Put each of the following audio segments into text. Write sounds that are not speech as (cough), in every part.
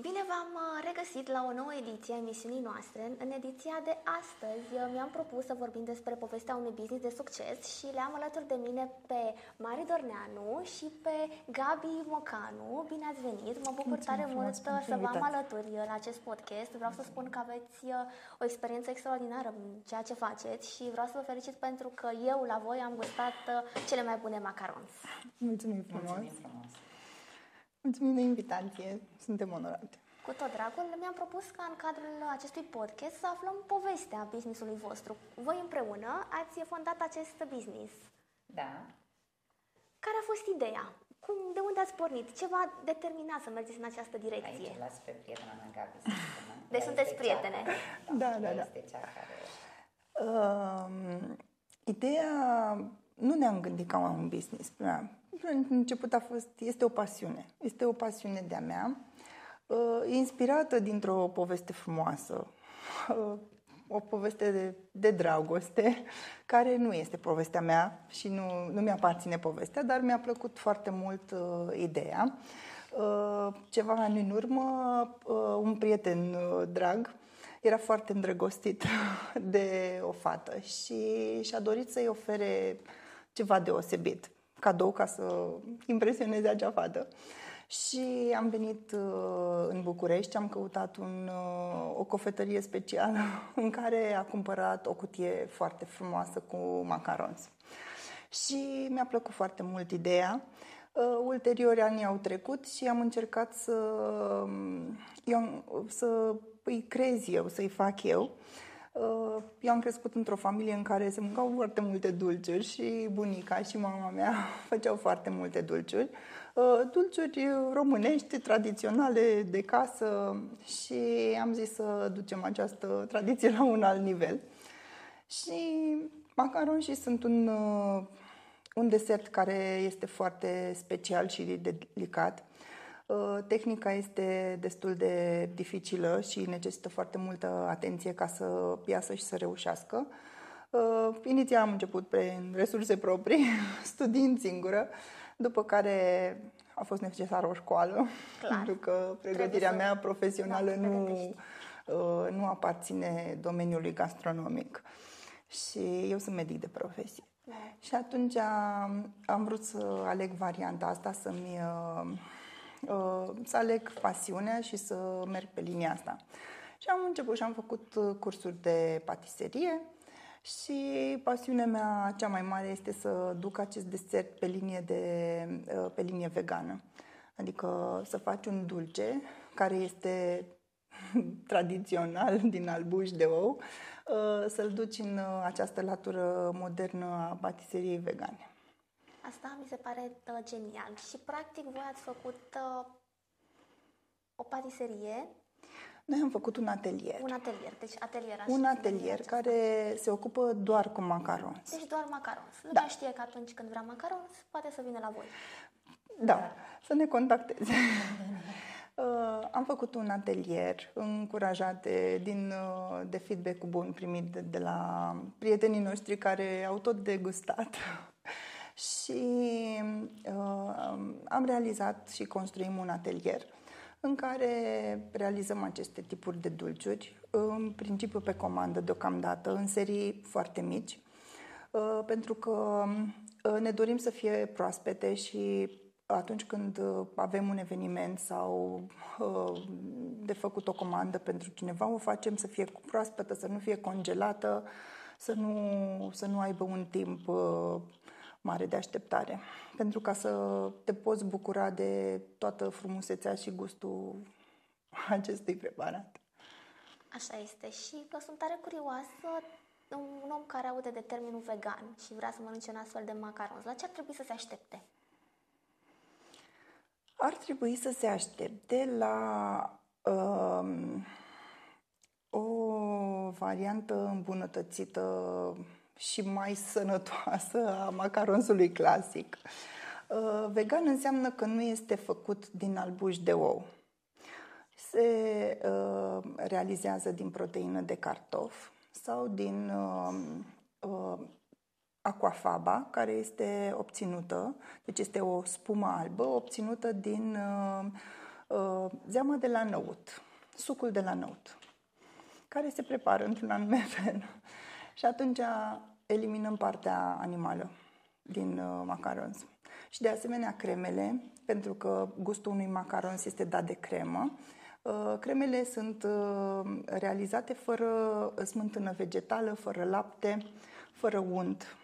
Bine v-am uh, regăsit la o nouă ediție a emisiunii noastre. În ediția de astăzi uh, mi-am propus să vorbim despre povestea unui business de succes și le-am alături de mine pe Mari Dorneanu și pe Gabi Mocanu. Bine ați venit! Mă bucur Mulțumim tare frumos mult uh, pentru să vă am invitație. alături la acest podcast. Vreau să spun că aveți o experiență extraordinară în ceea ce faceți și vreau să vă felicit pentru că eu la voi am gustat cele mai bune macarons. Mulțumim frumos. Mulțumim frumos. Mulțumim de invitație. Suntem onorate. Cu tot dragul, mi-am propus ca în cadrul acestui podcast să aflăm povestea businessului vostru. Voi împreună ați fondat acest business. Da. Care a fost ideea? Cum, de unde ați pornit? Ce v-a determinat să mergeți în această direcție? Aici las pe prietena mea Gabi să spună. Deci Ea sunteți este prietene. Cea care, Da, da, ea da. Este cea care... Uh, ideea nu ne-am gândit ca un business. Da. În început a fost, este o pasiune. Este o pasiune de-a mea, uh, inspirată dintr-o poveste frumoasă, uh, o poveste de, de dragoste, care nu este povestea mea și nu, nu mi-aparține povestea, dar mi-a plăcut foarte mult uh, ideea. Uh, ceva ani în urmă, uh, un prieten uh, drag era foarte îndrăgostit (laughs) de o fată și și-a dorit să-i ofere ceva deosebit, cadou ca să impresioneze acea fată. Și am venit uh, în București, am căutat un, uh, o cofetărie specială (laughs) în care a cumpărat o cutie foarte frumoasă cu macarons. Și mi-a plăcut foarte mult ideea. Uh, ulterior anii au trecut și am încercat să, eu, am- să îi crez eu, să-i fac eu. Uh, Eu am crescut într-o familie în care se mâncau foarte multe dulciuri și bunica și mama mea (laughs) făceau foarte multe dulciuri. Uh, Dulciuri românești, tradiționale, de casă și am zis să ducem această tradiție la un alt nivel. Și macaronii sunt un, uh, un desert care este foarte special și delicat. Uh, Tehnica este destul de dificilă și necesită foarte multă atenție ca să iasă și să reușească. Uh, Inițial am început prin resurse proprii, (laughs) studiind singură, după care a fost necesară o școală, (laughs) Clar. pentru că Trebuie pregătirea să- mea profesională da, să nu, pregătești. uh, nu aparține domeniului gastronomic. Și eu sunt medic de profesie. Da. Și atunci am, am vrut să aleg varianta asta, să-mi, uh, uh, să aleg pasiunea și să merg pe linia asta. Și am început și am făcut uh, cursuri de patiserie și pasiunea mea cea mai mare este să duc acest desert pe linie, de, uh, pe linie vegană. Adică să faci un dulce care este (laughs) tradițional din albuș de ou, uh, să-l duci în uh, această latură modernă a patiseriei vegane. Asta mi se pare uh, genial. Și practic voi ați făcut uh, o patiserie, Noi am făcut un atelier. un atelier. Deci atelier Un așa, atelier aceasta. care se ocupă doar cu macarons. Deci doar macarons. Lumea Da. știe că atunci când vrea macarons, poate să vină la voi. Da, să ne contacteze. (laughs) Uh, am făcut un atelier încurajat de, din, uh, de feedback-ul bun primit de, de la prietenii noștri care au tot degustat. Și uh, am realizat și construim un atelier în care realizăm aceste tipuri de dulciuri, în principiu pe comandă deocamdată, în serii foarte mici, Uh, pentru că uh, ne dorim să fie proaspete și atunci când uh, avem un eveniment sau uh, de făcut o comandă pentru cineva, o facem să fie proaspătă, să nu fie congelată, să nu, să nu aibă un timp uh, mare de așteptare. Pentru ca să te poți bucura de toată frumusețea și gustul acestui preparat. Așa este. Și că sunt tare curioasă, un om care aude de termenul vegan și vrea să mănânce un astfel de macarons, la ce ar trebui să se aștepte? Ar trebui să se aștepte la um, o variantă îmbunătățită și mai sănătoasă a macaronsului clasic. Uh, vegan înseamnă că nu este făcut din albuș de ou. Se uh, realizează din proteină de cartof sau din uh, uh, aquafaba, care este obținută, deci este o spumă albă obținută din uh, Uh, zeama de la năut, sucul de la năut, care se prepară într-un anume (laughs) fel. Și atunci eliminăm partea animală din uh, macarons. Și de asemenea cremele, pentru că gustul unui macarons este dat de cremă, uh, Cremele sunt uh, realizate fără smântână vegetală, fără lapte, fără unt.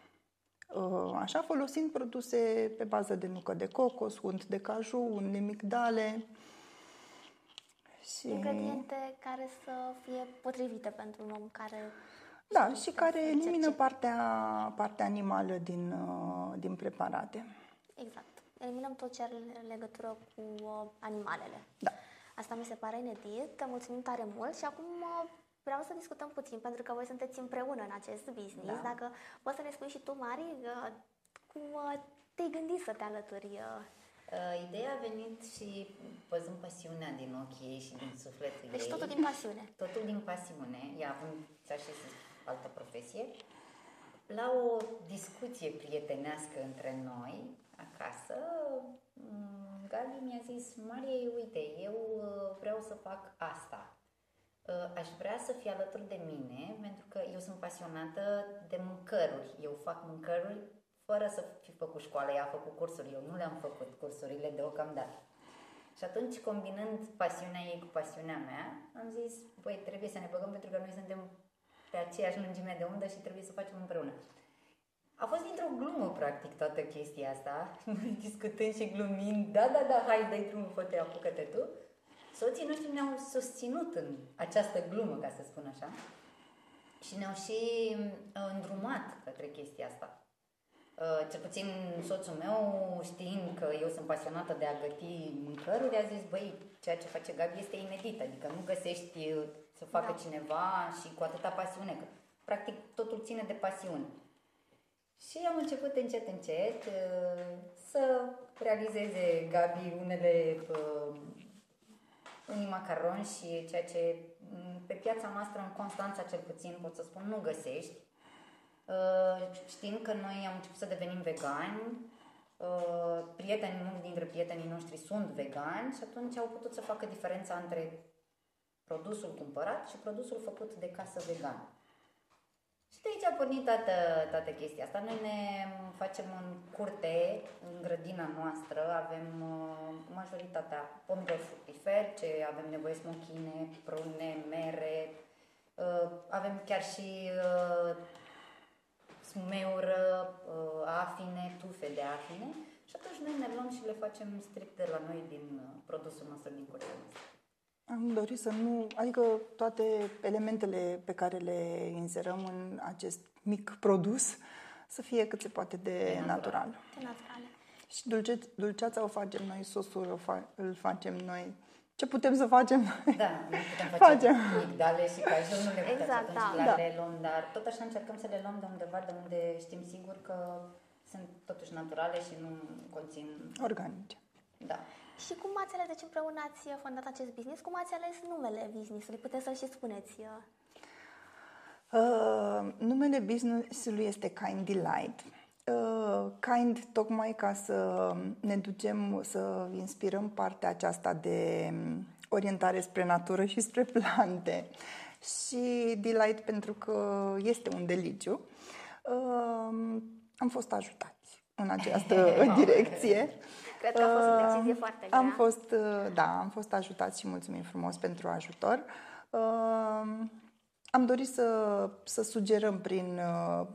Așa, folosind produse pe bază de nucă de cocos, unt de caju, unt de migdale. Și... Ingrediente care să fie potrivite pentru un om care da, și care elimină partea, partea animală din, uh, din preparate. Exact. Eliminăm tot ce are legătură cu uh, animalele. Da. Asta mi se pare inedit. Te mulțumim tare mult și acum uh, vreau să discutăm puțin, pentru că voi sunteți împreună în acest business. Da. Dacă poți să ne spui și tu, Mari, cum te-ai gândit să te alături Uh, ideea a venit și văzând pasiunea din ochii ei și din sufletul deci ei. Deci totul din pasiune. Totul din pasiune. Ea având, ți și altă profesie, la o discuție prietenească între noi, acasă, mm, Gabi mi-a zis, Marie, uite, eu uh, vreau să fac asta. Uh, aș vrea să fie alături de mine, pentru că eu sunt pasionată de mâncăruri. Eu fac mâncăruri fără să fi făcut școală. Ea a făcut cursuri, eu nu le-am făcut cursurile deocamdată. Și atunci, combinând pasiunea ei cu pasiunea mea, am zis, băi, trebuie să ne băgăm pentru că noi suntem pe aceeași lungime de undă și trebuie să facem împreună. A fost dintr-o glumă, practic, toată chestia asta, noi discutând și glumind, da, da, da, hai, dai drumul, fă-te, apucă-te tu. Soții noștri ne-au susținut în această glumă, ca să spun așa, și ne-au și uh, îndrumat către chestia asta. Uh, cel puțin soțul meu, știind că eu sunt pasionată de a găti mâncăruri, a zis, băi, ceea ce face Gabi este inedit, adică nu găsești să facă da. cineva și cu atâta pasiune, că practic totul ține de pasiune. Și am început încet, încet uh, să realizeze Gabi unele uh, unii macaroni și ceea ce mm, pe piața noastră în Constanța cel puțin pot să spun nu găsești. Uh, știind că noi am început să devenim vegani, prietenii, mulți dintre prietenii noștri sunt vegani și atunci au putut să facă diferența între produsul cumpărat și produsul făcut de casă vegan. Și de aici a pornit toată, toată chestia asta. Noi ne facem în curte, în grădina noastră, avem uh, majoritatea pomidori fructiferi, ce avem nevoie smochine, prune, mere, uh, avem chiar și uh, smeură, afine, tufe de afine și atunci noi ne luăm și le facem strict de la noi din produsul nostru din curtea noastră. Am dorit să nu, adică toate elementele pe care le inserăm în acest mic produs să fie cât se poate de, de natural. natural. De naturale. Și dulce, dulceața o facem noi, sosul o fa, îl facem noi. Ce putem să facem noi? Da, nu putem face facem. migdale și cajun, nu le putem exact, să da. da. le luăm, dar tot așa încercăm să le luăm de undeva de unde știm sigur că sunt totuși naturale și nu conțin... Organice. Da. Și cum ați ales, deci împreună ați fondat acest business, cum ați ales numele business-ului? Puteți să-l și spuneți. Uh, numele business-ului este Kind Delight. Uh, kind tocmai ca să ne ducem, să inspirăm partea aceasta de orientare spre natură și spre plante. Și Delight pentru că este un deliciu. Uh, am fost ajutați în această (laughs) direcție. Cred că a fost o decizie foarte grea. Am fost, uh, da, am fost ajutat și mulțumim frumos pentru ajutor. Uh, am dorit să, să sugerăm prin, uh,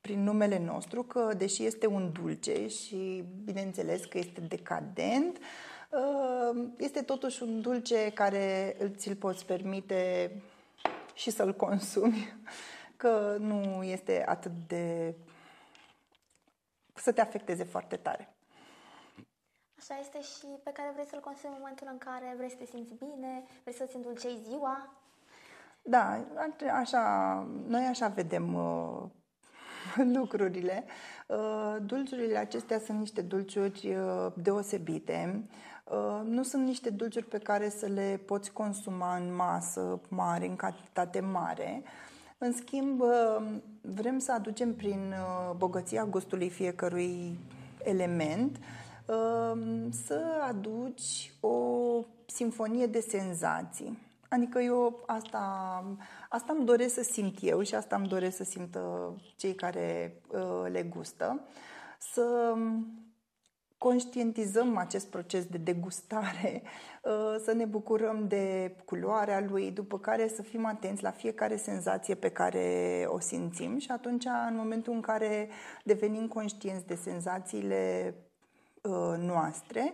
prin numele nostru că, deși este un dulce și bineînțeles că este decadent, este totuși un dulce care ți-l poți permite și să-l consumi, (laughs) că nu este atât de... să te afecteze foarte tare. Așa este și pe care vrei să-l consumi în momentul în care vrei să te simți bine, vrei să-ți îndulcei ziua. Da, așa, noi așa vedem uh, (laughs) lucrurile. Uh, dulciurile acestea sunt niște dulciuri uh, deosebite. Uh, nu sunt niște dulciuri pe care să le poți consuma în masă mare, în cantitate mare. În schimb, uh, vrem să aducem prin uh, bogăția gustului fiecărui element um, să aduci o simfonie de senzații. Adică eu asta, asta îmi doresc să simt eu și asta îmi doresc să simtă cei care uh, le gustă. Să conștientizăm acest proces de degustare, uh, să ne bucurăm de culoarea lui, după care să fim atenți la fiecare senzație pe care o simțim și atunci, în momentul în care devenim conștienți de senzațiile uh, noastre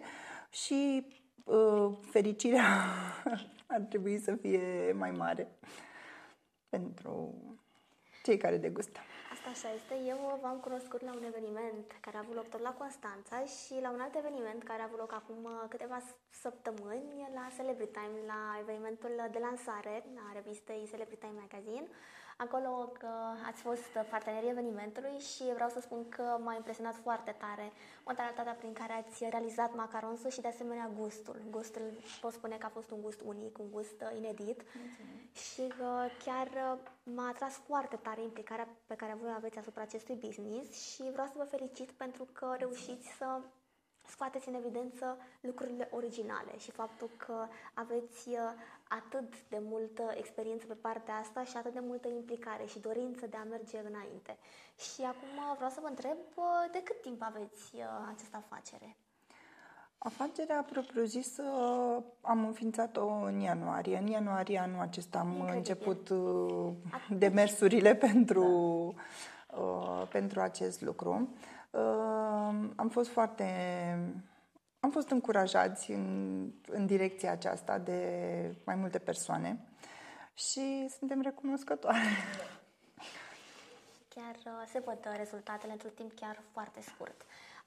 și uh, fericirea (laughs) ar trebui să fie mai mare pentru cei care degustă. Asta așa este. Eu v-am cunoscut la un eveniment care a avut loc tot la Constanța și la un alt eveniment care a avut loc acum uh, câteva săptămâni la Celebrity Time, la evenimentul de lansare a revistei Celebrity Time Magazine. Acolo că ați fost partenerii evenimentului și vreau să spun că m-a impresionat foarte tare modalitatea prin care ați realizat macaronsul și de asemenea gustul. Gustul pot spune că a fost un gust unic, un gust inedit Mulțumim. și că chiar m-a atras foarte tare implicarea pe care voi aveți asupra acestui business și vreau să vă felicit pentru că reușiți să scoateți în evidență lucrurile originale și faptul că aveți uh, atât de multă experiență pe partea asta și atât de multă implicare și dorință de a merge înainte. Și acum vreau să vă întreb uh, de cât timp aveți uh, această afacere? Afacerea propriu-zisă am înființat-o în ianuarie. În ianuarie anul acesta am Incredibil. început demersurile (laughs) pentru, da. pentru acest lucru. Am fost foarte am fost încurajați în, în direcția aceasta de mai multe persoane și suntem recunoscătoare. Chiar uh, se văd uh, rezultatele într-un timp chiar foarte scurt.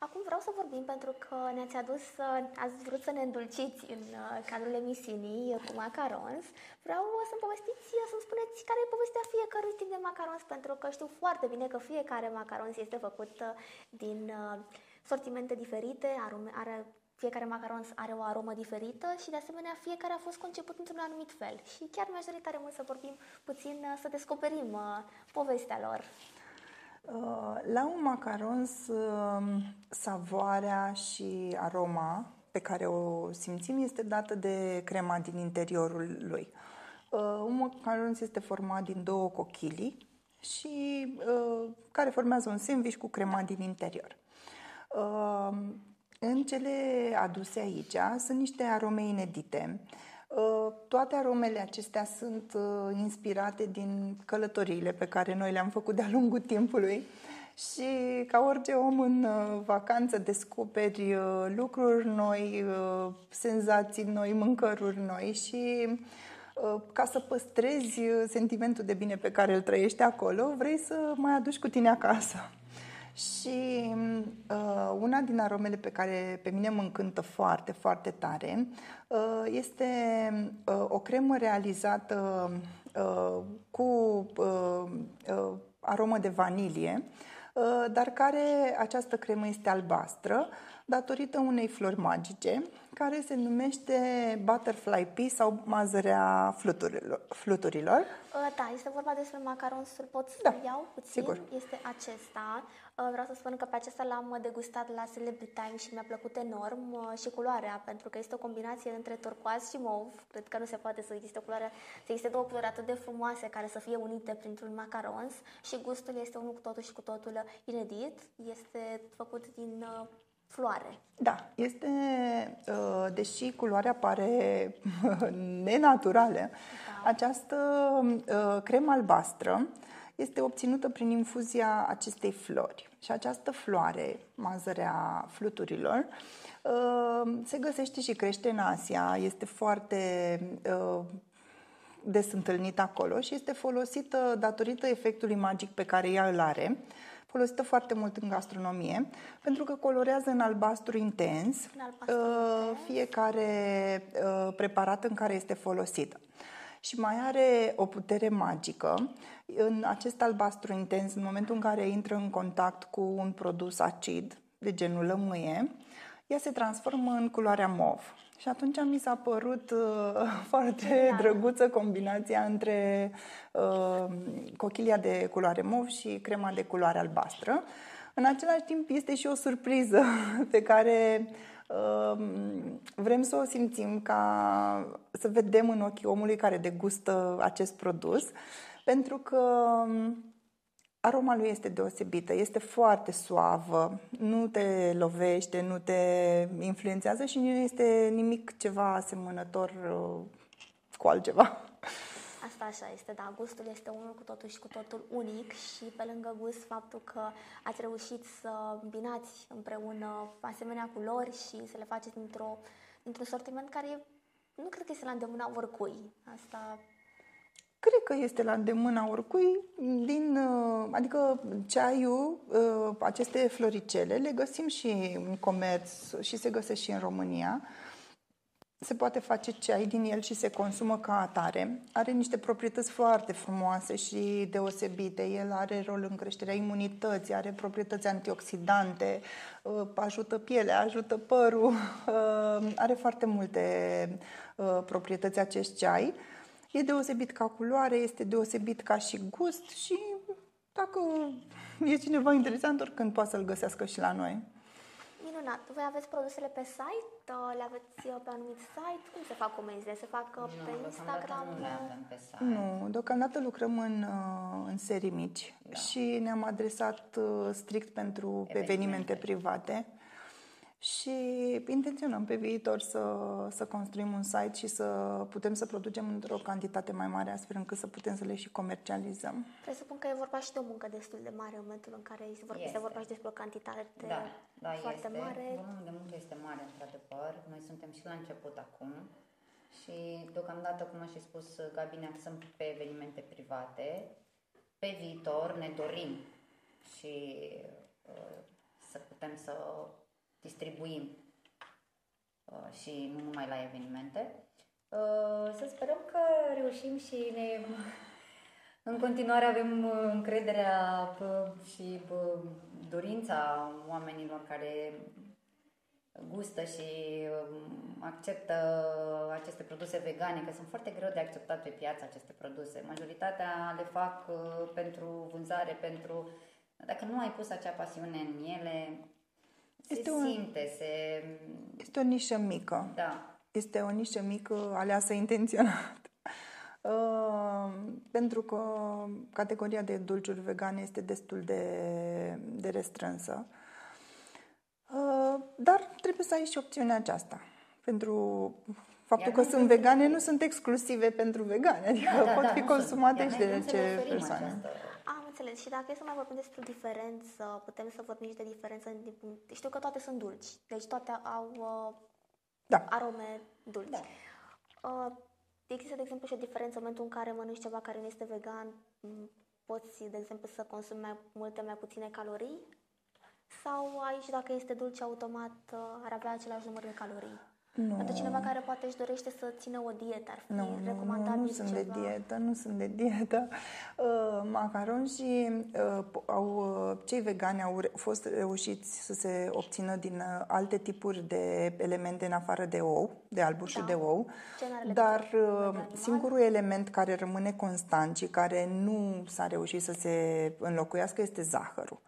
Acum vreau să vorbim pentru că ne-ați adus, uh, ați vrut să ne îndulciți în cadrul emisiunii cu macarons. Vreau să-mi povestiți, să-mi spuneți care e povestea fiecărui tip de macarons, pentru că știu foarte bine că fiecare macarons este făcut din sortimente diferite, are fiecare macaron are o aromă diferită și, de asemenea, fiecare a fost conceput într-un anumit fel. Și chiar mi-aș dori tare mult să vorbim puțin, uh, să descoperim uh, povestea lor. Uh, la un macaron, savoarea și aroma pe care o simțim este dată de crema din interiorul lui. Un macaron este format din două cochilii și care formează un sandwich cu crema din interior. În cele aduse aici sunt niște arome inedite. Uh, toate aromele acestea sunt uh, inspirate din călătoriile pe care noi le-am făcut de-a lungul timpului și ca orice om în uh, vacanță descoperi lucruri noi, senzații noi, mâncăruri noi și ca să păstrezi sentimentul de bine pe care îl trăiești acolo, vrei să mai aduci cu tine acasă. Și uh, una din aromele pe care pe mine mă încântă foarte, foarte tare uh, este uh, o cremă realizată uh, cu uh, uh, aromă de vanilie, uh, dar care această cremă este albastră datorită unei flori magice care se numește Butterfly Pea sau mazărea fluturilor. fluturilor. Uh, da, este vorba despre macaronsul, pot să da, iau puțin? Sigur. Este acesta. Uh, vreau să spun că pe acesta l-am degustat la Celebrity Time și mi-a plăcut enorm uh, și culoarea, pentru că este o combinație între turcoaz și mov. Cred că nu se poate să existe o culoare, să existe două culori atât de frumoase care să fie unite printr-un macarons și gustul este unul cu totul și cu totul inedit. Este făcut din floare. Da, este, uh, deși culoarea pare (laughs) nenaturală, da. această uh, cremă albastră este obținută prin infuzia acestei flori. Și această floare, mazărea fluturilor, uh, se găsește și crește în Asia, este foarte des întâlnită acolo și este folosită datorită efectului magic pe care ea îl are folosită foarte mult în gastronomie, pentru că colorează în albastru intens în albastru uh, fiecare uh, preparat în care este folosită. Și mai are o putere magică. În acest albastru intens, în momentul în care intră în contact cu un produs acid, de genul lămâie, ea se transformă în culoarea mov. Și atunci mi s-a părut uh, (laughs) foarte Genial. drăguță combinația între uh, cochilia de culoare mov și crema de culoare albastră. În același timp este și o surpriză (laughs) pe care uh, vrem să o simțim ca să vedem în ochii omului care degustă acest produs, pentru că um, aroma lui este deosebită, este foarte suavă, nu te lovește, nu te influențează și nu este nimic ceva asemănător uh, cu altceva. Asta așa este, da, gustul este unul cu totul și cu totul unic și pe lângă gust faptul că ați reușit să îmbinați împreună asemenea culori și să le faceți într-o, într-un sortiment care nu cred că este la îndemâna oricui. Asta Cred că este la îndemâna oricui, din, uh, adică ceaiul, uh, aceste floricele, le găsim și în comerț și se găsesc și în România se poate face ceai din el și se consumă ca atare. Are niște proprietăți foarte frumoase și deosebite. El are rol în creșterea imunității, are proprietăți antioxidante, uh, ajută pielea, ajută părul, uh, are foarte multe uh, proprietăți acest ceai. E deosebit ca culoare, este deosebit ca și gust și dacă e cineva interesant, oricând poate să-l găsească și la noi. Minunat. Voi aveți produsele pe site? Le aveți uh, pe anumit site? Cum se fac comenzile? Se fac uh, nu, pe Instagram? Nu le avem pe site. Nu, deocamdată lucrăm în, uh, în serii mici da. și ne-am adresat strict pentru evenimente, evenimente private și intenționăm pe viitor să, să construim un site și să putem să producem într-o cantitate mai mare, astfel încât să putem să le și comercializăm. Presupun că e vorba și de o muncă destul de mare în momentul în care este vorba, este vorba și despre o cantitate da, da, foarte este, mare. Volumul de muncă este mare, într-adevăr. Noi suntem și la început acum și deocamdată, cum a și spus Gabi, ne axăm pe evenimente private. Pe viitor ne dorim și uh, să putem să distribuim uh, și nu numai la evenimente. Uh, să sperăm că reușim și ne... În continuare avem uh, încrederea și dorința oamenilor care gustă și um, acceptă aceste produse vegane, că sunt foarte greu de acceptat pe piață aceste produse. Majoritatea le fac pentru vânzare, pentru... Dacă nu ai pus acea pasiune în ele, este se un, simte, se... Este o nișă mică. Da. Este o nișă mică aleasă intenționat. Uh, (laughs) pentru că categoria de dulciuri vegane este destul de, de restrânsă. Uh, dar trebuie să ai și opțiunea aceasta. Pentru faptul Iar că sunt vegane, nu sunt exclusive pentru vegane, adică da, da, pot da, fi consumate și de ce persoane. Această înțeles. Și dacă e să mai vorbim despre diferență, putem să vorbim și de diferență în punct. Știu că toate sunt dulci, deci toate au uh, da. arome dulci. Da. Uh, există, de exemplu, și o diferență în momentul în care mănânci ceva care nu este vegan, poți, de exemplu, să consumi mai multe, mai puține calorii? Sau aici, dacă este dulce, automat uh, ar avea același număr de calorii? Nu. Pentru cineva care poate își dorește să țină o dietă, ar fi nu, recomandabil Nu, nu sunt ceva? de dietă, nu sunt de dietă. (laughs) Uh, macaron și uh, au, uh, cei vegani au fost reușiți să se obțină din uh, alte tipuri de elemente în afară de ou, de albușul da. de ou, dar uh, singurul element care rămâne constant și care nu s-a reușit să se înlocuiască este zahărul.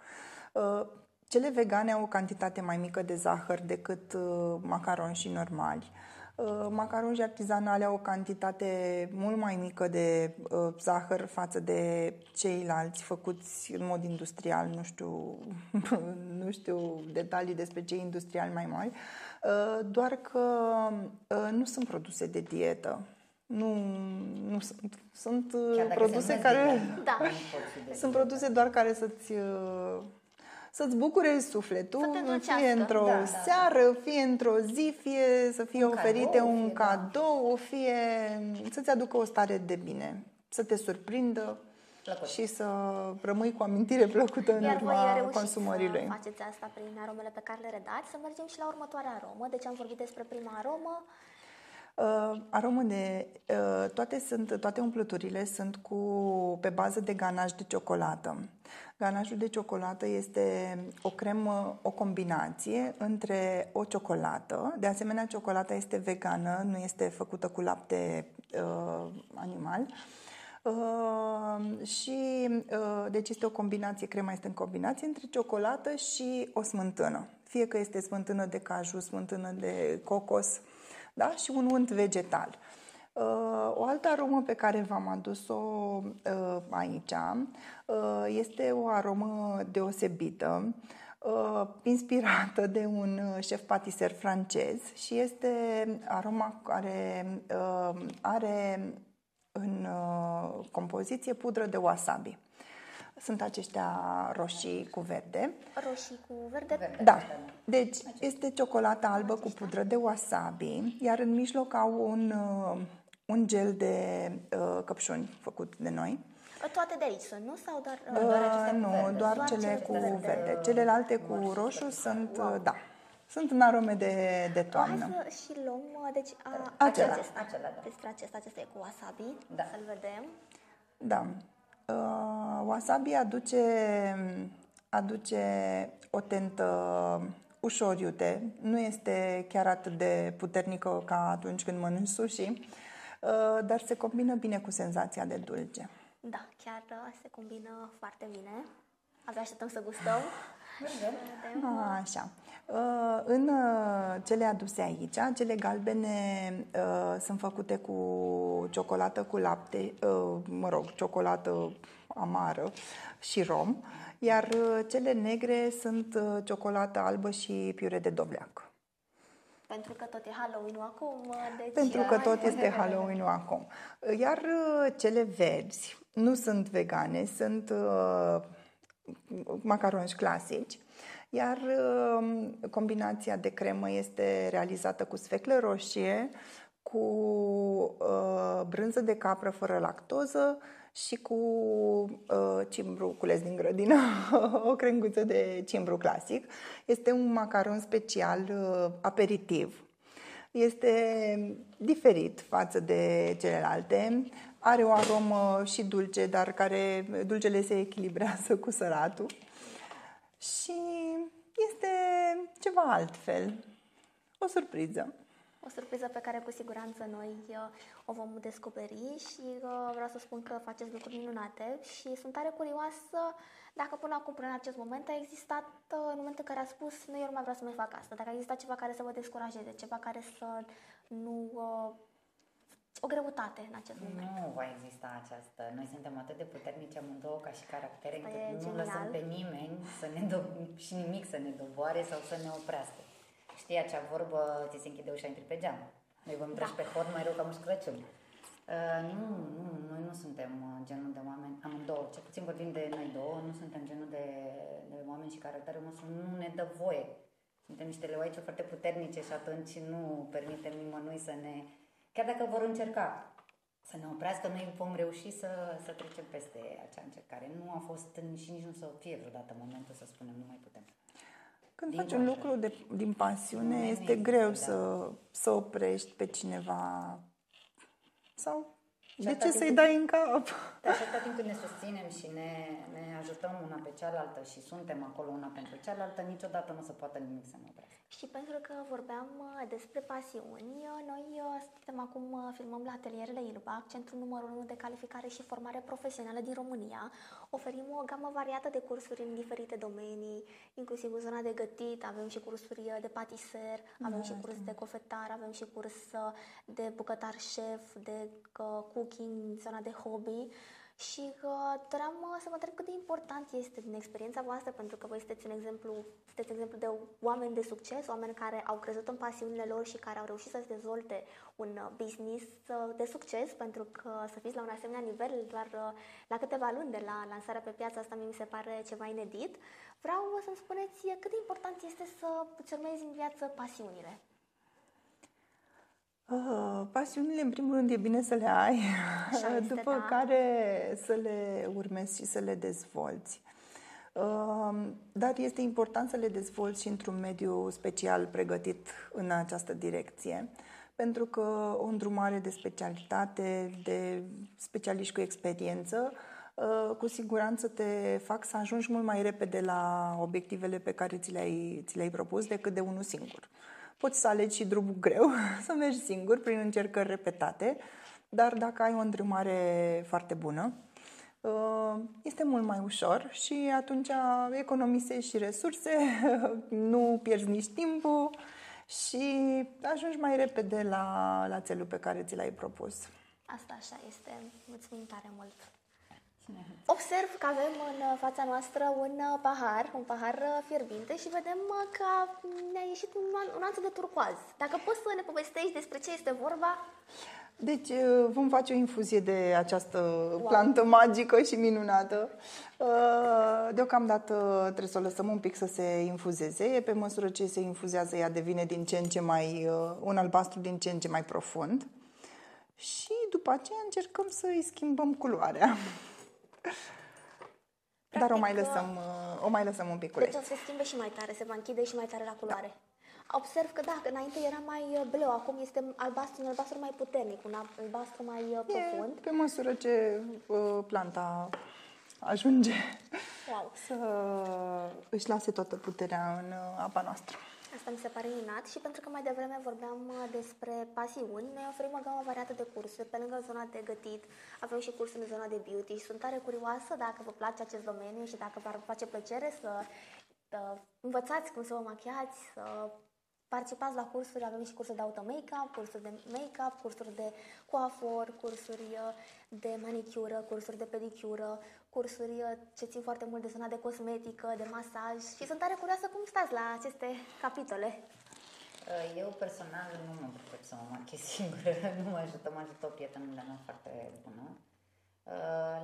Uh, cele vegane au o cantitate mai mică de zahăr decât uh, macaroni normali. Uh, macaroni artizanale au o cantitate mult mai mică de uh, zahăr față de ceilalți făcuți în mod industrial, nu știu, (laughs) nu știu detalii despre cei industriali mai mari, uh, doar că uh, nu sunt produse de dietă. Nu, nu sunt. Sunt uh, produse care. Da. (laughs) sunt produse doar care să-ți uh, să-ți bucure sufletul, fie într-o da, da, da, seară, fie într-o zi, fie să fie un oferite cadou, un fie, da. cadou, da. fie să-ți aducă o stare de bine, să te surprindă Plăcut. și să rămâi cu amintire plăcută în Iar urma consumării să faceți asta prin aromele pe care le redați. Să mergem și la următoarea aromă. Deci am vorbit despre prima aromă. Uh, aromă de uh, toate sunt toate umpluturile sunt cu pe bază de ganaj de ciocolată. Ganajul de ciocolată este o cremă, o combinație între o ciocolată, de asemenea ciocolata este vegană, nu este făcută cu lapte uh, animal, Uh, și uh, deci este o combinație, crema este în combinație între ciocolată și o smântână. Fie că este smântână de caju, smântână de cocos, da? și un unt vegetal. Uh, o altă aromă pe care v-am adus-o uh, aici uh, este o aromă deosebită, inspirată de un șef patiser francez și este aroma care are în compoziție pudră de wasabi. Sunt aceștia roșii cu verde. Roșii cu verde? verde da. Deci este ciocolată albă cu pudră de wasabi, iar în mijloc au un un gel de uh, căpșuni făcut de noi. Toate de aici sunt, nu? Sau doar, uh, doar Nu, verde. doar, doar cele, cele cu verde. verde. Celelalte cu roșu sunt, wow. Uh, da, sunt în arome de, de toamnă. Hai să și luăm, uh, deci a, acela. acesta, acela, da. despre acesta, acesta e cu wasabi, da. să-l vedem. Da. Uh, wasabi aduce, aduce o tentă ușor iute, nu este chiar atât de puternică ca atunci când mănânci sushi, Uh, dar se combină bine cu senzația de dulce. Da, chiar uh, se combină foarte bine. Abia așteptăm să gustăm. Așa. Uh, în cele aduse aici, cele galbene sunt făcute cu ciocolată cu lapte, mă rog, ciocolată amară și rom, iar cele negre sunt ciocolată albă și piure de dovleac. Pentru că tot e Halloween-ul acum. Deci Pentru că tot este Halloween-ul acum. Iar uh, cele verzi nu sunt vegane, sunt uh, macaroni clasici. Iar uh, combinația de cremă este realizată cu sfeclă roșie, cu uh, brânză de capră fără lactoză și cu uh, cimbru cules din grădină, (laughs) o crenguță de cimbru clasic. Este un macaron special uh, aperitiv. Este diferit față de celelalte. Are o aromă și dulce, dar care dulcele se echilibrează cu săratul. Și este ceva altfel. O surpriză o surpriză pe care cu siguranță noi uh, o vom descoperi și uh, vreau să spun că faceți lucruri minunate și sunt tare curioasă dacă până acum, până în acest moment, a existat, uh, în momentul în care a spus, nu, eu nu mai vreau să mai fac asta, dacă a existat ceva care să vă descurajeze, ceva care să nu... o greutate în acest moment. Nu va exista aceasta. Noi suntem atât de puternici amândouă ca și caractere, încât nu lăsăm pe nimeni să ne do- și nimic să ne doboare sau să ne oprească. Știi acea vorbă, ți se închide ușa, intri pe geam. Noi vom treci da. pe hod mai rău ca Moș Crăciun. Uh, nu, nu, noi nu suntem uh, genul de oameni, amândouă, cel puțin vorbim de noi două, nu suntem genul de, de oameni și caracterul nostru nu ne dă voie. Suntem niște leoaice foarte puternice și atunci nu permitem nimănui să ne... Chiar dacă vor încerca să ne oprească, noi vom reuși să, să trecem peste acea încercare. Nu a fost și nici nu să fie vreodată momentul să spunem nu mai putem. Când faci un lucru de, din pasiune, este greu să, să oprești pe cineva sau de ce să-i dai în cap? Dar și atâta timp când ne susținem și ne, ne ajutăm una pe cealaltă și suntem acolo una pentru cealaltă, niciodată nu se poate nimic să ne oprească. Și pentru că vorbeam uh, despre pasiuni, uh, noi uh, suntem acum, filmăm la atelierele ILBAC, centrul numărul 1 de calificare și formare profesională din România. Oferim o gamă variată de cursuri în diferite domenii, inclusiv în zona de gătit, avem și cursuri de patiser, avem da, și curs de cofetar, avem și curs de bucătar șef, de cooking, zona de hobby. Și uh, doream uh, să vă întreb cât de important este din experiența voastră, pentru că voi sunteți un exemplu, sunteți exemplu de oameni de succes, oameni care au crezut în pasiunile lor și care au reușit să-și dezvolte un uh, business uh, de succes, pentru că să fiți la un asemenea nivel doar uh, la câteva luni de la lansarea pe piața asta mi se pare ceva inedit. Vreau să-mi spuneți cât de important este să îți urmezi în viață pasiunile. Uh, pasiunile, în primul rând, e bine să le ai, Așa după da. care să le urmezi și să le dezvolți. Uh, dar este important să le dezvolți și într-un mediu special pregătit în această direcție, pentru că o îndrumare de specialitate, de specialiști cu experiență, uh, cu siguranță te fac să ajungi mult mai repede la obiectivele pe care ți le-ai, ți le-ai propus decât de unul singur. Poți să alegi și drumul greu, (laughs) să mergi singur prin încercări repetate, dar dacă ai o îndrumare foarte bună, uh, este mult mai ușor și atunci economisești și resurse, (laughs) nu pierzi nici timpul și ajungi mai repede la, la țelul pe care ți l-ai propus. Asta așa este. Mulțumim tare mult! Observ că avem în fața noastră un pahar, un pahar fierbinte și vedem că ne-a ieșit un, un nuanță de turcoaz. Dacă poți să ne povestești despre ce este vorba? Deci vom face o infuzie de această wow. plantă magică și minunată. Deocamdată trebuie să o lăsăm un pic să se infuzeze. Pe măsură ce se infuzează, ea devine din ce în ce mai, un albastru din ce în ce mai profund. Și după aceea încercăm să îi schimbăm culoarea. (laughs) Practic, (laughs) Dar o mai, lăsăm, uh, o mai lăsăm un pic Deci o să se schimbe și mai tare, se va închide și mai tare la culoare. Da. Observ că da, că înainte era mai uh, bleu, acum este albastru, un albastru mai puternic, un albastru mai uh, profund. E, pe măsură ce uh, planta ajunge wow. să își lase toată puterea în uh, apa noastră. Asta mi se pare minunat și pentru că mai devreme vorbeam uh, despre pasiuni, noi oferim o gamă variată de cursuri. Pe lângă zona de gătit, avem și cursuri în zona de beauty și sunt tare curioasă dacă vă place acest domeniu și dacă vă face plăcere să uh, învățați cum să vă machiați, să participați la cursuri, avem și cursuri de auto-make-up, cursuri de make-up, cursuri de coafor, cursuri uh, de manicură, cursuri de pedicură, cursuri uh, ce țin foarte mult de zona de cosmetică, de masaj și sunt tare curioasă cum stați la aceste capitole. Uh, eu personal nu mă pricep să mă machez (laughs) singură, nu mă ajută, mă ajută o prietenă de mea foarte bună.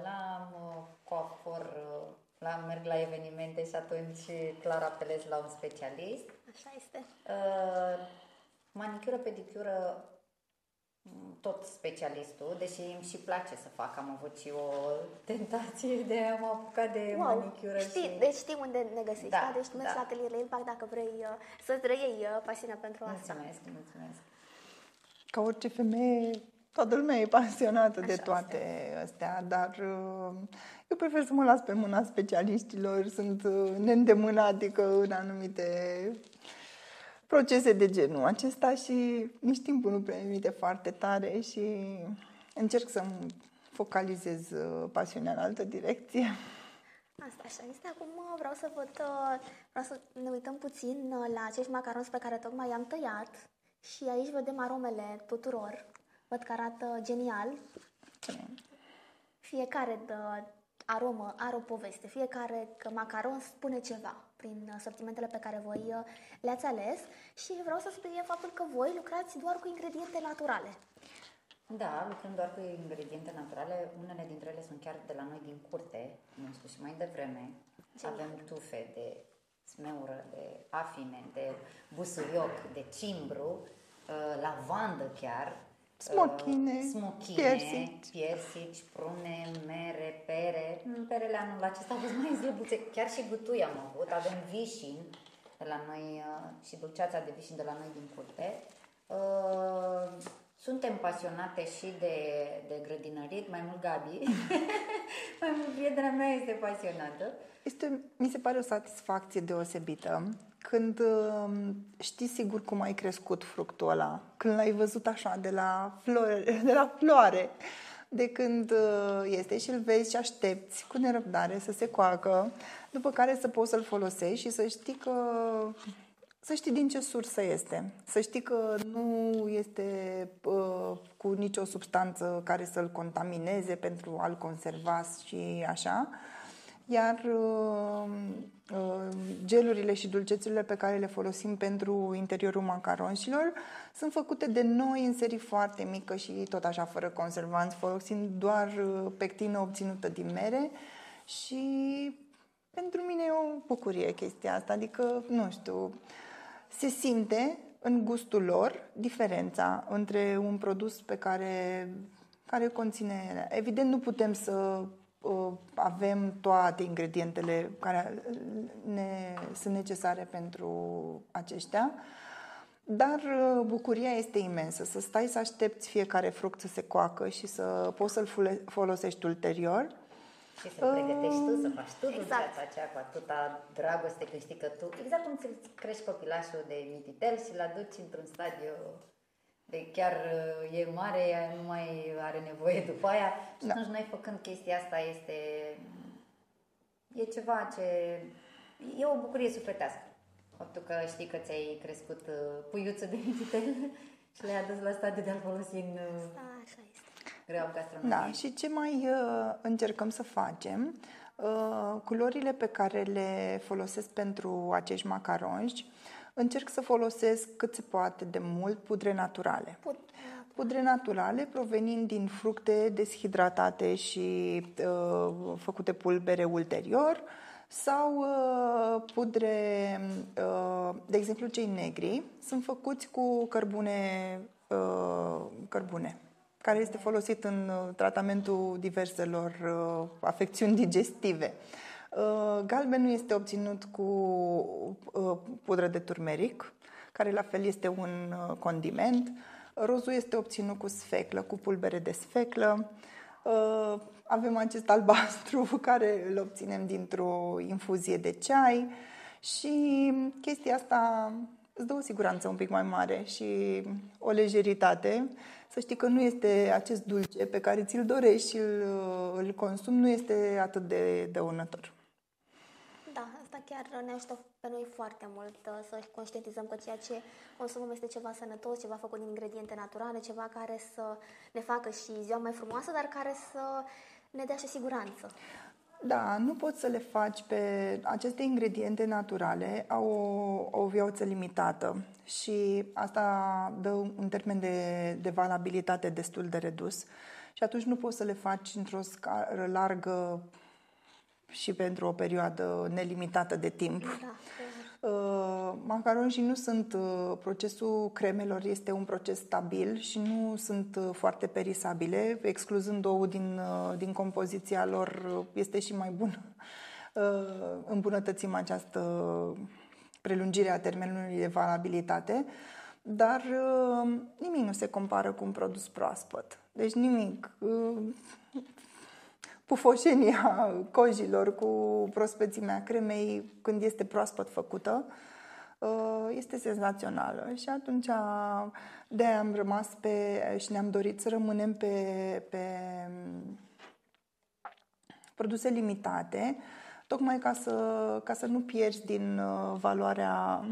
La coafor, la merg la evenimente și atunci clar apelez la un specialist. Așa este. Manicură, pedicură, tot specialistul, deși îmi și place să fac. Am avut și o tentație de a mă apuca de wow. manicură. Știi, și... Deci știi unde ne găsești, da? da? Deci mergi da. la atelierele Impact dacă vrei uh, să trăiei uh, pasiunea pentru asta. Mulțumesc, mulțumesc. Ca orice femeie, toată lumea e pasionată Așa de toate este. astea, dar uh, eu prefer să mă las pe mâna specialiștilor, sunt uh, neîndemânatică în anumite procese de genul acesta și nici timpul nu permite foarte tare și încerc să-mi focalizez uh, pasiunea în altă direcție. Asta așa este. Acum uh, vreau să văd, uh, vreau să ne uităm puțin la acești macaroni pe care tocmai i-am tăiat și aici vedem aromele tuturor. Văd că arată genial. Fiecare de aromă are o poveste, fiecare macaron spune ceva prin sortimentele pe care voi uh, le-ați ales și vreau să subliniem faptul că voi lucrați doar cu ingrediente naturale. Da, lucrăm doar cu ingrediente naturale. Unele dintre ele sunt chiar de la noi din curte, cum am spus și mai devreme. Ce Avem tufe de smeură, de afine, de busuioc, de cimbru, uh, lavandă chiar, Smochine, uh, smochine piersici. piersici, prune, mere, pere. Mm, perele anul acesta au fost mai zlăbuțe. Chiar și gutui am avut. Avem vișin de la noi uh, și dulceața de vișin de la noi din curte. Uh, suntem pasionate și de, de grădinărit, mai mult Gabi. (laughs) mai mult prietena mea este pasionată. Este, mi se pare o satisfacție deosebită când um, știi sigur cum ai crescut fructul ăla, când l-ai văzut așa de la, flore, de la floare, de când uh, este și îl vezi și aștepți cu nerăbdare să se coacă, după care să poți să-l folosești și să știi că să știi din ce sursă este. Să știi că nu este uh, cu nicio substanță care să-l contamineze pentru a-l conserva și așa. Iar uh, uh, gelurile și dulcețurile pe care le folosim pentru interiorul macaronșilor sunt făcute de noi în serii foarte mică și tot așa fără conservanți, folosind doar uh, pectină obținută din mere. Și pentru mine e o bucurie chestia asta, adică, nu știu, se simte în gustul lor diferența între un produs pe care, care conține... Evident, nu putem să uh, avem toate ingredientele care ne sunt necesare pentru aceștia, dar uh, bucuria este imensă, să stai să aștepți fiecare fruct să se coacă și să poți să-l folosești ulterior și să pregătești tu, să faci tu exact. viața aceea cu atâta dragoste, că știi că tu, exact cum ți crești copilașul de mititel și l aduci într-un stadiu de chiar uh, e mare, ea nu mai are nevoie după aia. Și Da. atunci noi făcând chestia asta este... E ceva ce... E o bucurie sufletească. Faptul că știi că ți-ai crescut uh, puiuță de mititel (laughs) și le-ai adus la stadiu de a folosi în uh, Da, așa este. greau gastronomie. Da, și ce mai uh, încercăm să facem, uh, culorile pe care le folosesc pentru acești macaronji, încerc să folosesc cât se poate de mult pudre naturale. Put, Pudre naturale provenind din fructe deshidratate și uh, făcute pulbere ulterior sau uh, pudre, uh, de exemplu cei negri, sunt făcuți cu cărbune, uh, cărbune care este folosit în uh, tratamentul diverselor uh, afecțiuni digestive. Uh, galbenul este obținut cu uh, pudră de turmeric, care la fel este un uh, condiment. Rozul este obținut cu sfeclă, cu pulbere de sfeclă. Uh, Avem acest albastru (laughs) care îl obținem dintr-o infuzie de ceai și chestia asta îți dă o siguranță un pic mai mare și o lejeritate. Să știi că nu este acest dulce pe care ți-l dorești și îl, îl consumi, nu este atât de dăunător. Da, asta chiar ne ajută pe noi foarte mult uh, să conștientizăm că ceea ce consumăm este ceva sănătos, ceva făcut din ingrediente naturale, ceva care să ne facă și ziua mai frumoasă, dar care să ne dea și siguranță. Da, nu poți să le faci pe aceste ingrediente naturale, au o, o viață limitată și asta dă un termen de, de valabilitate destul de redus și atunci nu poți să le faci într-o scară largă și pentru o perioadă nelimitată de timp. Da, Uh, macaronjii nu sunt, uh, procesul cremelor este un proces stabil și nu sunt uh, foarte perisabile, excluzând ouă din, uh, din compoziția lor uh, este și mai bună. Uh, îmbunătățim această prelungire a termenului de valabilitate, dar uh, nimic nu se compară cu un produs proaspăt. Deci nimic. Uh, pufoșenia cojilor cu prospețimea cremei când este proaspăt făcută uh, este senzațională și atunci de am rămas pe și ne-am dorit să rămânem pe, pe produse limitate tocmai ca să, ca să nu pierzi din uh, valoarea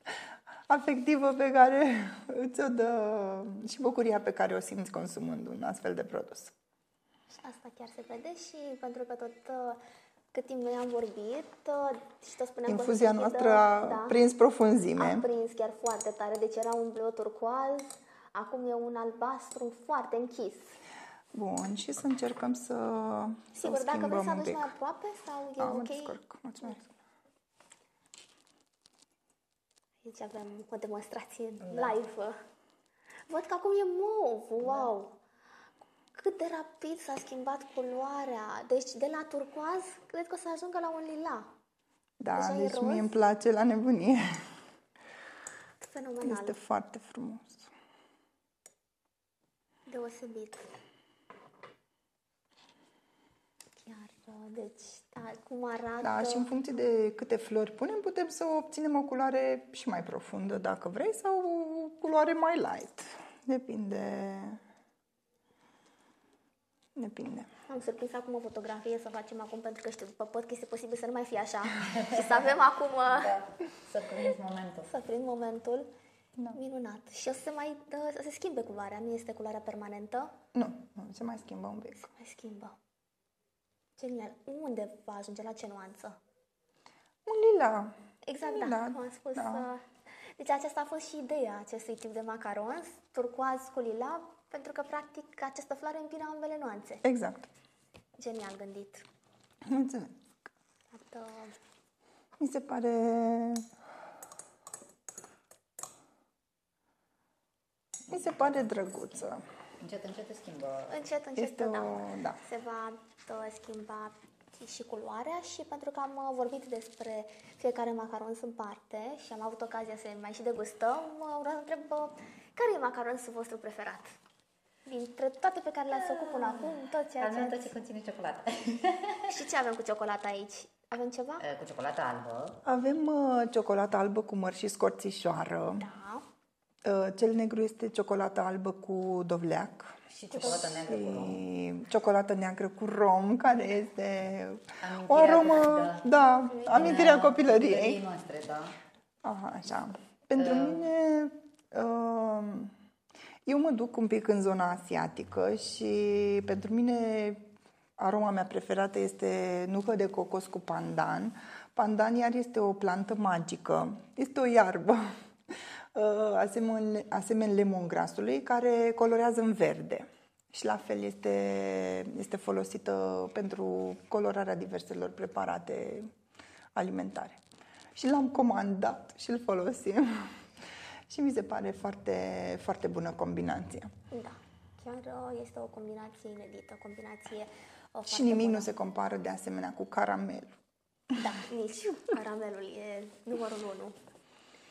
(laughs) afectivă pe care (laughs) ți-o dă și bucuria pe care o simți consumând un astfel de produs. Și asta chiar se vede și pentru că tot uh, cât timp noi am vorbit uh, și tot spuneam Infuzia că o să noastră deschidă- a da, prins profunzime. a prins chiar foarte tare, deci era un bleu turcoaz, acum e un albastru foarte închis. Bun, și să încercăm să Sigur, să dacă schimbăm vrei să un aduci pic. mai aproape sau e Da, mă ok? descurc. Mulțumesc. Aici avem o demonstrație live. Văd că acum e mov, wow! Cât de rapid s-a schimbat culoarea. Deci de la turcoaz, cred că o să ajungă la un lila. Da, Deja e deci roz? mie îmi place la nebunie. Fenomenal. Este foarte frumos. Deosebit. Chiar, uh, deci, da, cum arată... Da, și în funcție de câte flori punem, putem să obținem o culoare și mai profundă, dacă vrei, sau o culoare mai light. Depinde. Depinde. Am surprins acum o fotografie să facem acum, pentru că știu, după podcast este posibil să nu mai fie așa. și să avem acum... uh, Da, să prinzi momentul. Să prind momentul. Da. Minunat. Și o să se mai dă, să se schimbe culoarea. Nu este culoarea permanentă. Nu, nu, se mai schimbă un pic. Se mai schimbă. Genial. Unde va ajunge? La ce nuanță? Un lila. Exact, Lila, da. Cum am spus. da. uh, Deci aceasta a fost și ideea acestui tip de macarons, turcoaz cu lila, pentru că practic această floare împine ambele nuanțe. Exact. Genial gândit. Mulțumesc. Iată, Mi se pare Mi se pare drăguță. Încet, încet se schimbă. Încet, încet, Este da. o- da. Se va uh, schimba și culoarea și pentru că am uh, vorbit despre fiecare macaron în parte și am avut ocazia să mai și degustăm, uh, vreau să întreb uh, care e macaronul vostru preferat? Dintre toate pe care le-ați făcut până acum, tot ceea Al ce meu tot ați... ce conține ciocolată. (laughs) Și ce avem cu ciocolata aici? Avem ceva? Cu ciocolată albă. Avem uh, ciocolată albă cu măr și scorțișoară. Da. Uh, cel negru este ciocolată albă cu dovleac. Și ciocolată neagră cu rom. Și ciocolată neagră cu rom, care este o Amintirea aromă, de- da, amintirea Din, uh, copilăriei. copilăriei noastre, da. Aha, așa. Pentru mine, uh, eu mă duc un pic în zona asiatică și pentru mine aroma mea preferată este nucă de cocos cu pandan. Pandan iar este o plantă magică, este o iarbă, (laughs) uh, asemen, asemenea lemongrasului, care colorează în verde. Și la fel este, este folosită pentru colorarea diverselor preparate alimentare. Și l-am comandat și îl folosim. (laughs) și mi se pare foarte, foarte bună combinație. Da, chiar uh, este o combinație inedită, o combinație uh, Și foarte nimic bună. nu se compară de asemenea cu caramel. Da, nici caramelul e numărul unu.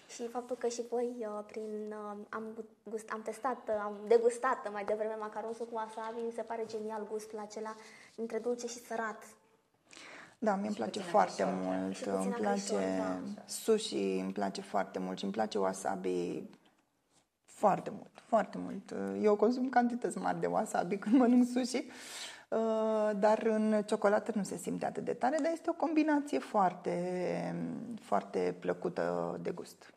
Și faptul că și voi uh, prin uh, am, gust, am testat, uh, am degustat mai devreme macaronsul cu wasabi, mi se pare genial gustul acela între dulce și sărat. Da, mie îmi place puțin foarte acrișor, mult. Și puțin Îmi place acrișor, da. sushi, îmi place foarte mult și îmi place wasabi foarte mult, foarte mult. Eu consum cantități mari de wasabi (laughs) când mănânc sushi, uh, dar în ciocolată nu se simte atât de tare, dar este o combinație foarte, foarte plăcută de gust.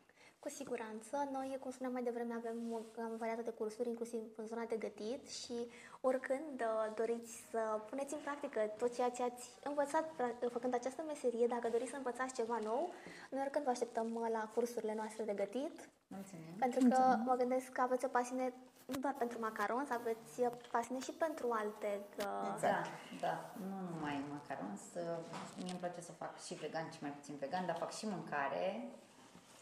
Cu siguranță, noi, cum spuneam mai devreme, avem o am variată de cursuri, inclusiv în zona de gătit și oricând uh, doriți să puneți în practică tot ceea ce ați învățat pra- făcând această meserie, dacă doriți să învățați ceva nou, noi oricând vă așteptăm uh, la cursurile noastre de gătit, Mulțumim. pentru că mă gândesc că aveți o pasiune nu doar pentru macarons, aveți uh, pasiune și pentru alte uh, Da, da, nu numai macarons. Mie îmi place să fac și vegan și mai puțin vegan, dar fac și mâncare.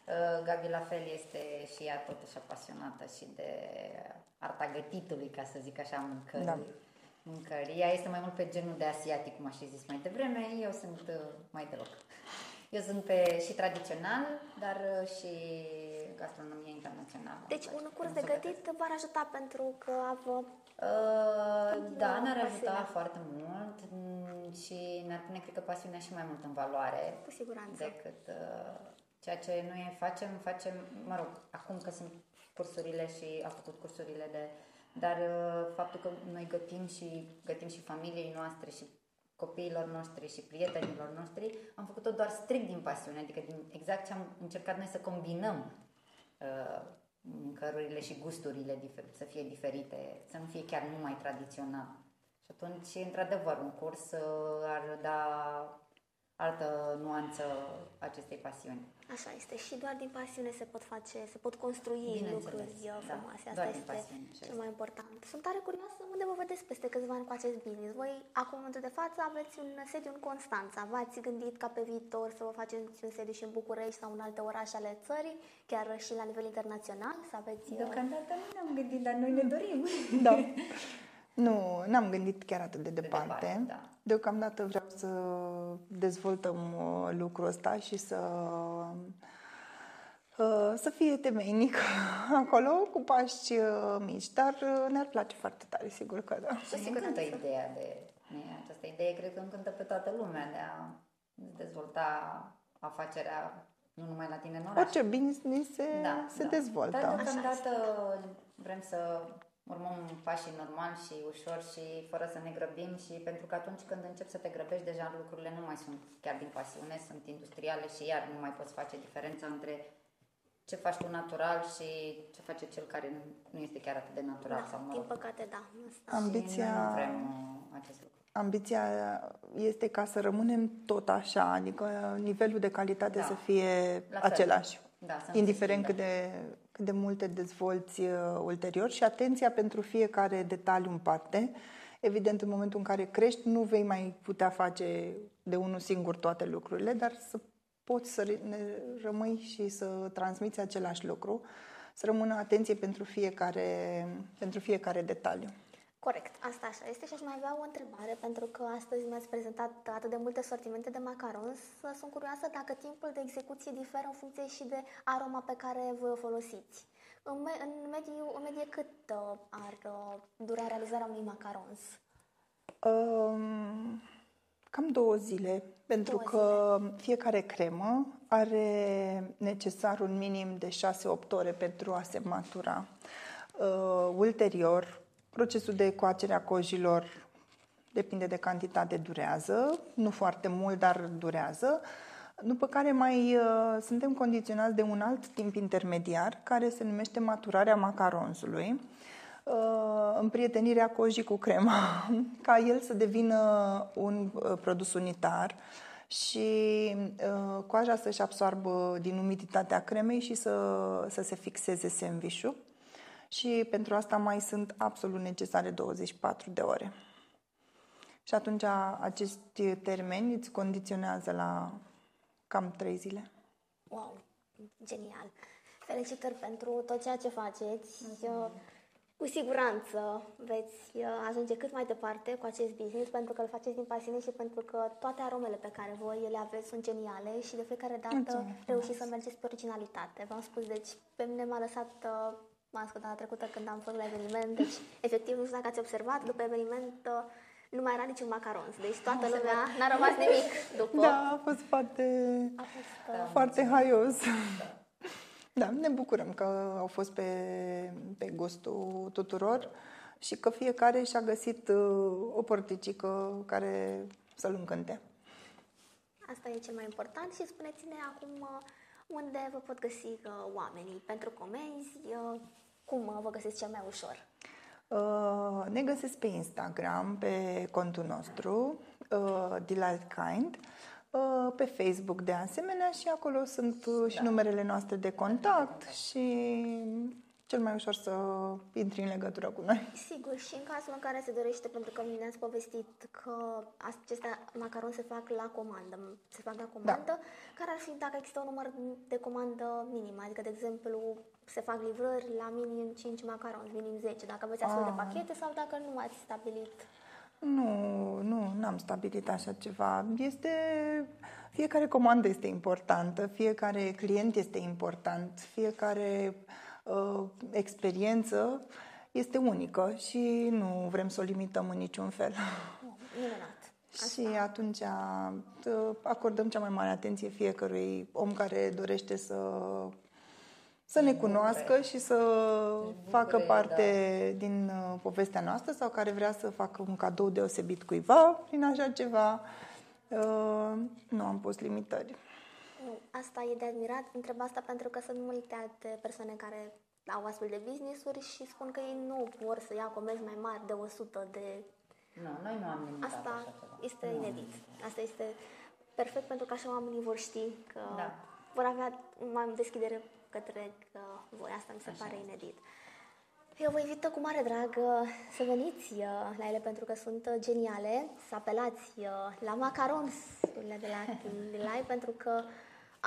Uh, Gabi la fel este și ea tot așa pasionată și de arta gătitului, ca să zic așa, mâncării. Da. mâncării. Ea este mai mult pe genul de asiatic, cum aș fi zis mai devreme, eu sunt uh, mai deloc. Eu sunt pe și tradițional, dar uh, și gastronomie internațională. Deci Îmi un place curs să de gătesc. gătit v-ar ajuta pentru că vă Uh, da, Continuă ne-ar pasiunea. ajuta foarte mult mm, și ne-ar pune, cred că, pasiunea și mai mult în valoare cu siguranță. decât uh, ceea ce noi facem, facem, mă rog, acum că sunt cursurile și am făcut cursurile de, dar uh, faptul că noi gătim și gătim și familiei noastre și copiilor noștri și prietenilor noștri, am făcut-o doar strict din pasiune, adică din exact ce am încercat noi să combinăm uh, mâncărurile și gusturile difer- să fie diferite, să nu fie chiar numai tradițional. Și atunci, într-adevăr, un curs uh, ar da altă nuanță acestei pasiuni. Așa este. Și doar din pasiune se pot face, se pot construi Bineînțeles, lucruri uh, da, frumoase. Asta doar din este pasiune, așa cel este. mai important. Sunt tare curioasă unde vă vedeți peste câțiva ani cu acest business. Voi, acum, în momentul de față, aveți un sediu în Constanța. V-ați gândit ca pe viitor să vă faceți un sediu și în București sau în alte orașe ale țării, chiar și la nivel internațional, să aveți... uh, Deocamdată nu ne-am gândit, dar noi ne dorim. Da. (laughs) Nu, n-am gândit chiar atât de departe. departe, da. Deocamdată vreau să dezvoltăm uh, lucrul ăsta și să uh, să fie temeinic (laughs) acolo cu pași uh, mici, dar uh, ne-ar place foarte tare, sigur că da. Și ne încântă ideea de... mie Această idee cred că încântă pe toată lumea de a dezvolta afacerea nu numai la tine în oraș. Orice business se, se dezvoltă. Dar deocamdată vrem să urmăm pașii normal și ușor și fără să ne grăbim și pentru că atunci când începi să te grăbești, deja lucrurile nu mai sunt chiar din pasiune, sunt industriale și iar nu mai poți face diferența între ce faci tu natural și ce face cel care nu este chiar atât de natural. Da, sau, mă din rog. păcate, da. Asta. Ambiția- Și noi nu vrem uh, acest lucru. Ambiția este ca să rămânem tot așa, adică nivelul de calitate Da. să fie La fel. același. Da, să nu se indiferent schimbe. cât de, cât de multe dezvolți uh, ulterior și atenția pentru fiecare detaliu în parte. Evident, în momentul în care crești, nu vei mai putea face de unul singur toate lucrurile, dar să poți să re- ne rămâi și să transmiți același lucru, să rămână atenție pentru fiecare, pentru fiecare detaliu. Corect, asta așa este și aș mai avea o întrebare, pentru că astăzi mi-ați prezentat atât de multe sortimente de macarons. Sunt curioasă dacă timpul de execuție diferă în funcție și de aroma pe care vă o folosiți. În, me- în, mediu, în medie cât uh, ar uh, dura realizarea unui macarons? Um, Cam două zile, pentru Două că fiecare cremă are necesar un minim de 6-8 ore pentru a se matura. Uh, ulterior, procesul de coacere a cojilor depinde de cantitate, durează, nu foarte mult, dar durează. După care mai uh, suntem condiționați de un alt timp intermediar care se numește maturarea macaronsului uh, împrietenirea cojii cu crema, (laughs) ca el să devină un uh, produs unitar și uh, coaja să-și absoarbă din umiditatea cremei și să, să se fixeze sandwich Și pentru asta mai sunt absolut necesare 24 de ore. Și atunci acești termeni îți condiționează la cam 3 zile. Wow, genial! Felicitări pentru tot ceea ce faceți. Eu, cu siguranță veți uh, ajunge cât mai departe cu acest business pentru că îl faceți din pasiune și pentru că toate aromele pe care voi le aveți sunt geniale și de fiecare dată Mulțumesc. reușiți să mergeți pe originalitate. V-am spus, deci pe mine m-a lăsat uh, m-am ascultat data trecută când am fost la eveniment, deci efectiv nu știu dacă ați observat, după eveniment uh, nu mai era niciun macarons, deci toată lumea n-a rămas nimic după. Da, a fost foarte, A fost, uh, foarte haios. Da, ne bucurăm că au fost pe, pe gustul tuturor și că fiecare și-a găsit uh, o porticică care să-l încânte. Asta e cel mai important și spuneți-ne acum uh, unde vă pot găsi uh, oamenii pentru comenzi, uh, cum uh, vă găsiți cel mai ușor. Uh, ne găsesc pe Instagram, pe contul nostru, uh, Delight Kind, uh, pe Facebook de asemenea și acolo sunt uh, și numerele noastre de contact și cel mai ușor să intri în legătură cu noi. Sigur, și în cazul în care se dorește, pentru că ne-ați povestit că acestea macaron se fac la comandă, se fac la comandă, care ar fi dacă există un număr de comandă minim, adică, de exemplu, se fac livrări la minim 5 macaroni, minim 10, dacă aveți astfel de Ah. pachete sau dacă nu ați stabilit. Nu, nu, n-am stabilit așa ceva. Este, fiecare comandă este importantă, fiecare client este important, fiecare uh, experiență este unică și nu vrem să o limităm în niciun fel. Minunat. Și atunci uh, acordăm cea mai mare atenție fiecărui om care dorește să, să ne cunoască și să facă parte din uh, povestea noastră sau care vrea să facă un cadou deosebit cuiva prin așa ceva. Uh, Nu am pus limitări. Nu, Asta e de admirat. Întreb asta pentru că sunt multe alte persoane care au astfel de business-uri și spun că ei nu vor să ia comenzi mai mari de 100 de... Nu, noi nu am limitat Asta așa ceva. este Nu am inedit. limitat. Asta este perfect pentru că așa oamenii vor ști că Da. vor avea mai deschidere către că voi. Asta mi se Așa pare este. inedit. Eu vă invită cu mare drag uh, să veniți uh, la ele pentru că sunt uh, geniale, să apelați uh, la macaronsurile de la (laughs) Live pentru că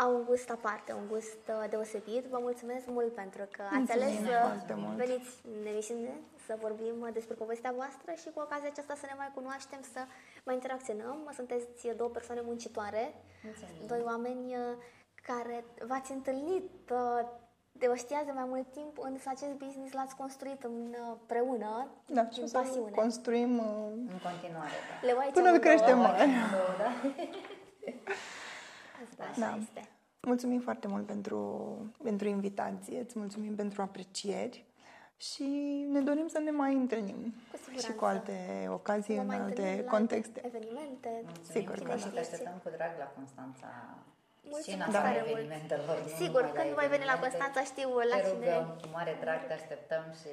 au un gust aparte, un gust uh, deosebit. Vă mulțumesc mult pentru că ați Mulțumim ales să foarte mult. veniți în emisiune, să vorbim uh, despre povestea voastră și cu ocazia aceasta să ne mai cunoaștem, să mai interacționăm. Sunteți două persoane muncitoare, Mulțumim. doi oameni uh, care v-ați întâlnit uh, de o știați de mai mult timp, însă acest business l-ați construit împreună, Da, și din o să pasiune. construim uh, În continuare, da. Le voi până creștem mare. Două, da? (laughs) Asta așa Da. este. Mulțumim foarte mult pentru, pentru invitație, îți mulțumim pentru aprecieri și ne dorim să ne mai întâlnim Cu siguranță. și cu alte ocazii, Vă în mai alte întâlnim la contexte. Evenimente. Mulțumim Sigur și că noi da. și te așteptăm cu drag la Constanța. și în Mulțumesc afara tare mult. evenimentelor. nu Sigur, numai la când voi veni la evenimente. Constanța, știu la Te cine. rugăm, cu mare drag te așteptăm și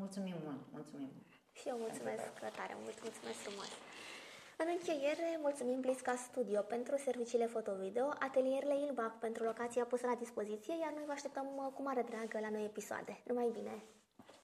mulțumim mult, mulțumim. Și eu mulțumesc tare mult, mulțumesc frumos. În încheiere, mulțumim Blisca Studio pentru serviciile foto-video, atelierele Ilbac pentru locația pusă la dispoziție, iar noi vă așteptăm uh, cu mare drag la noi episoade. Numai bine!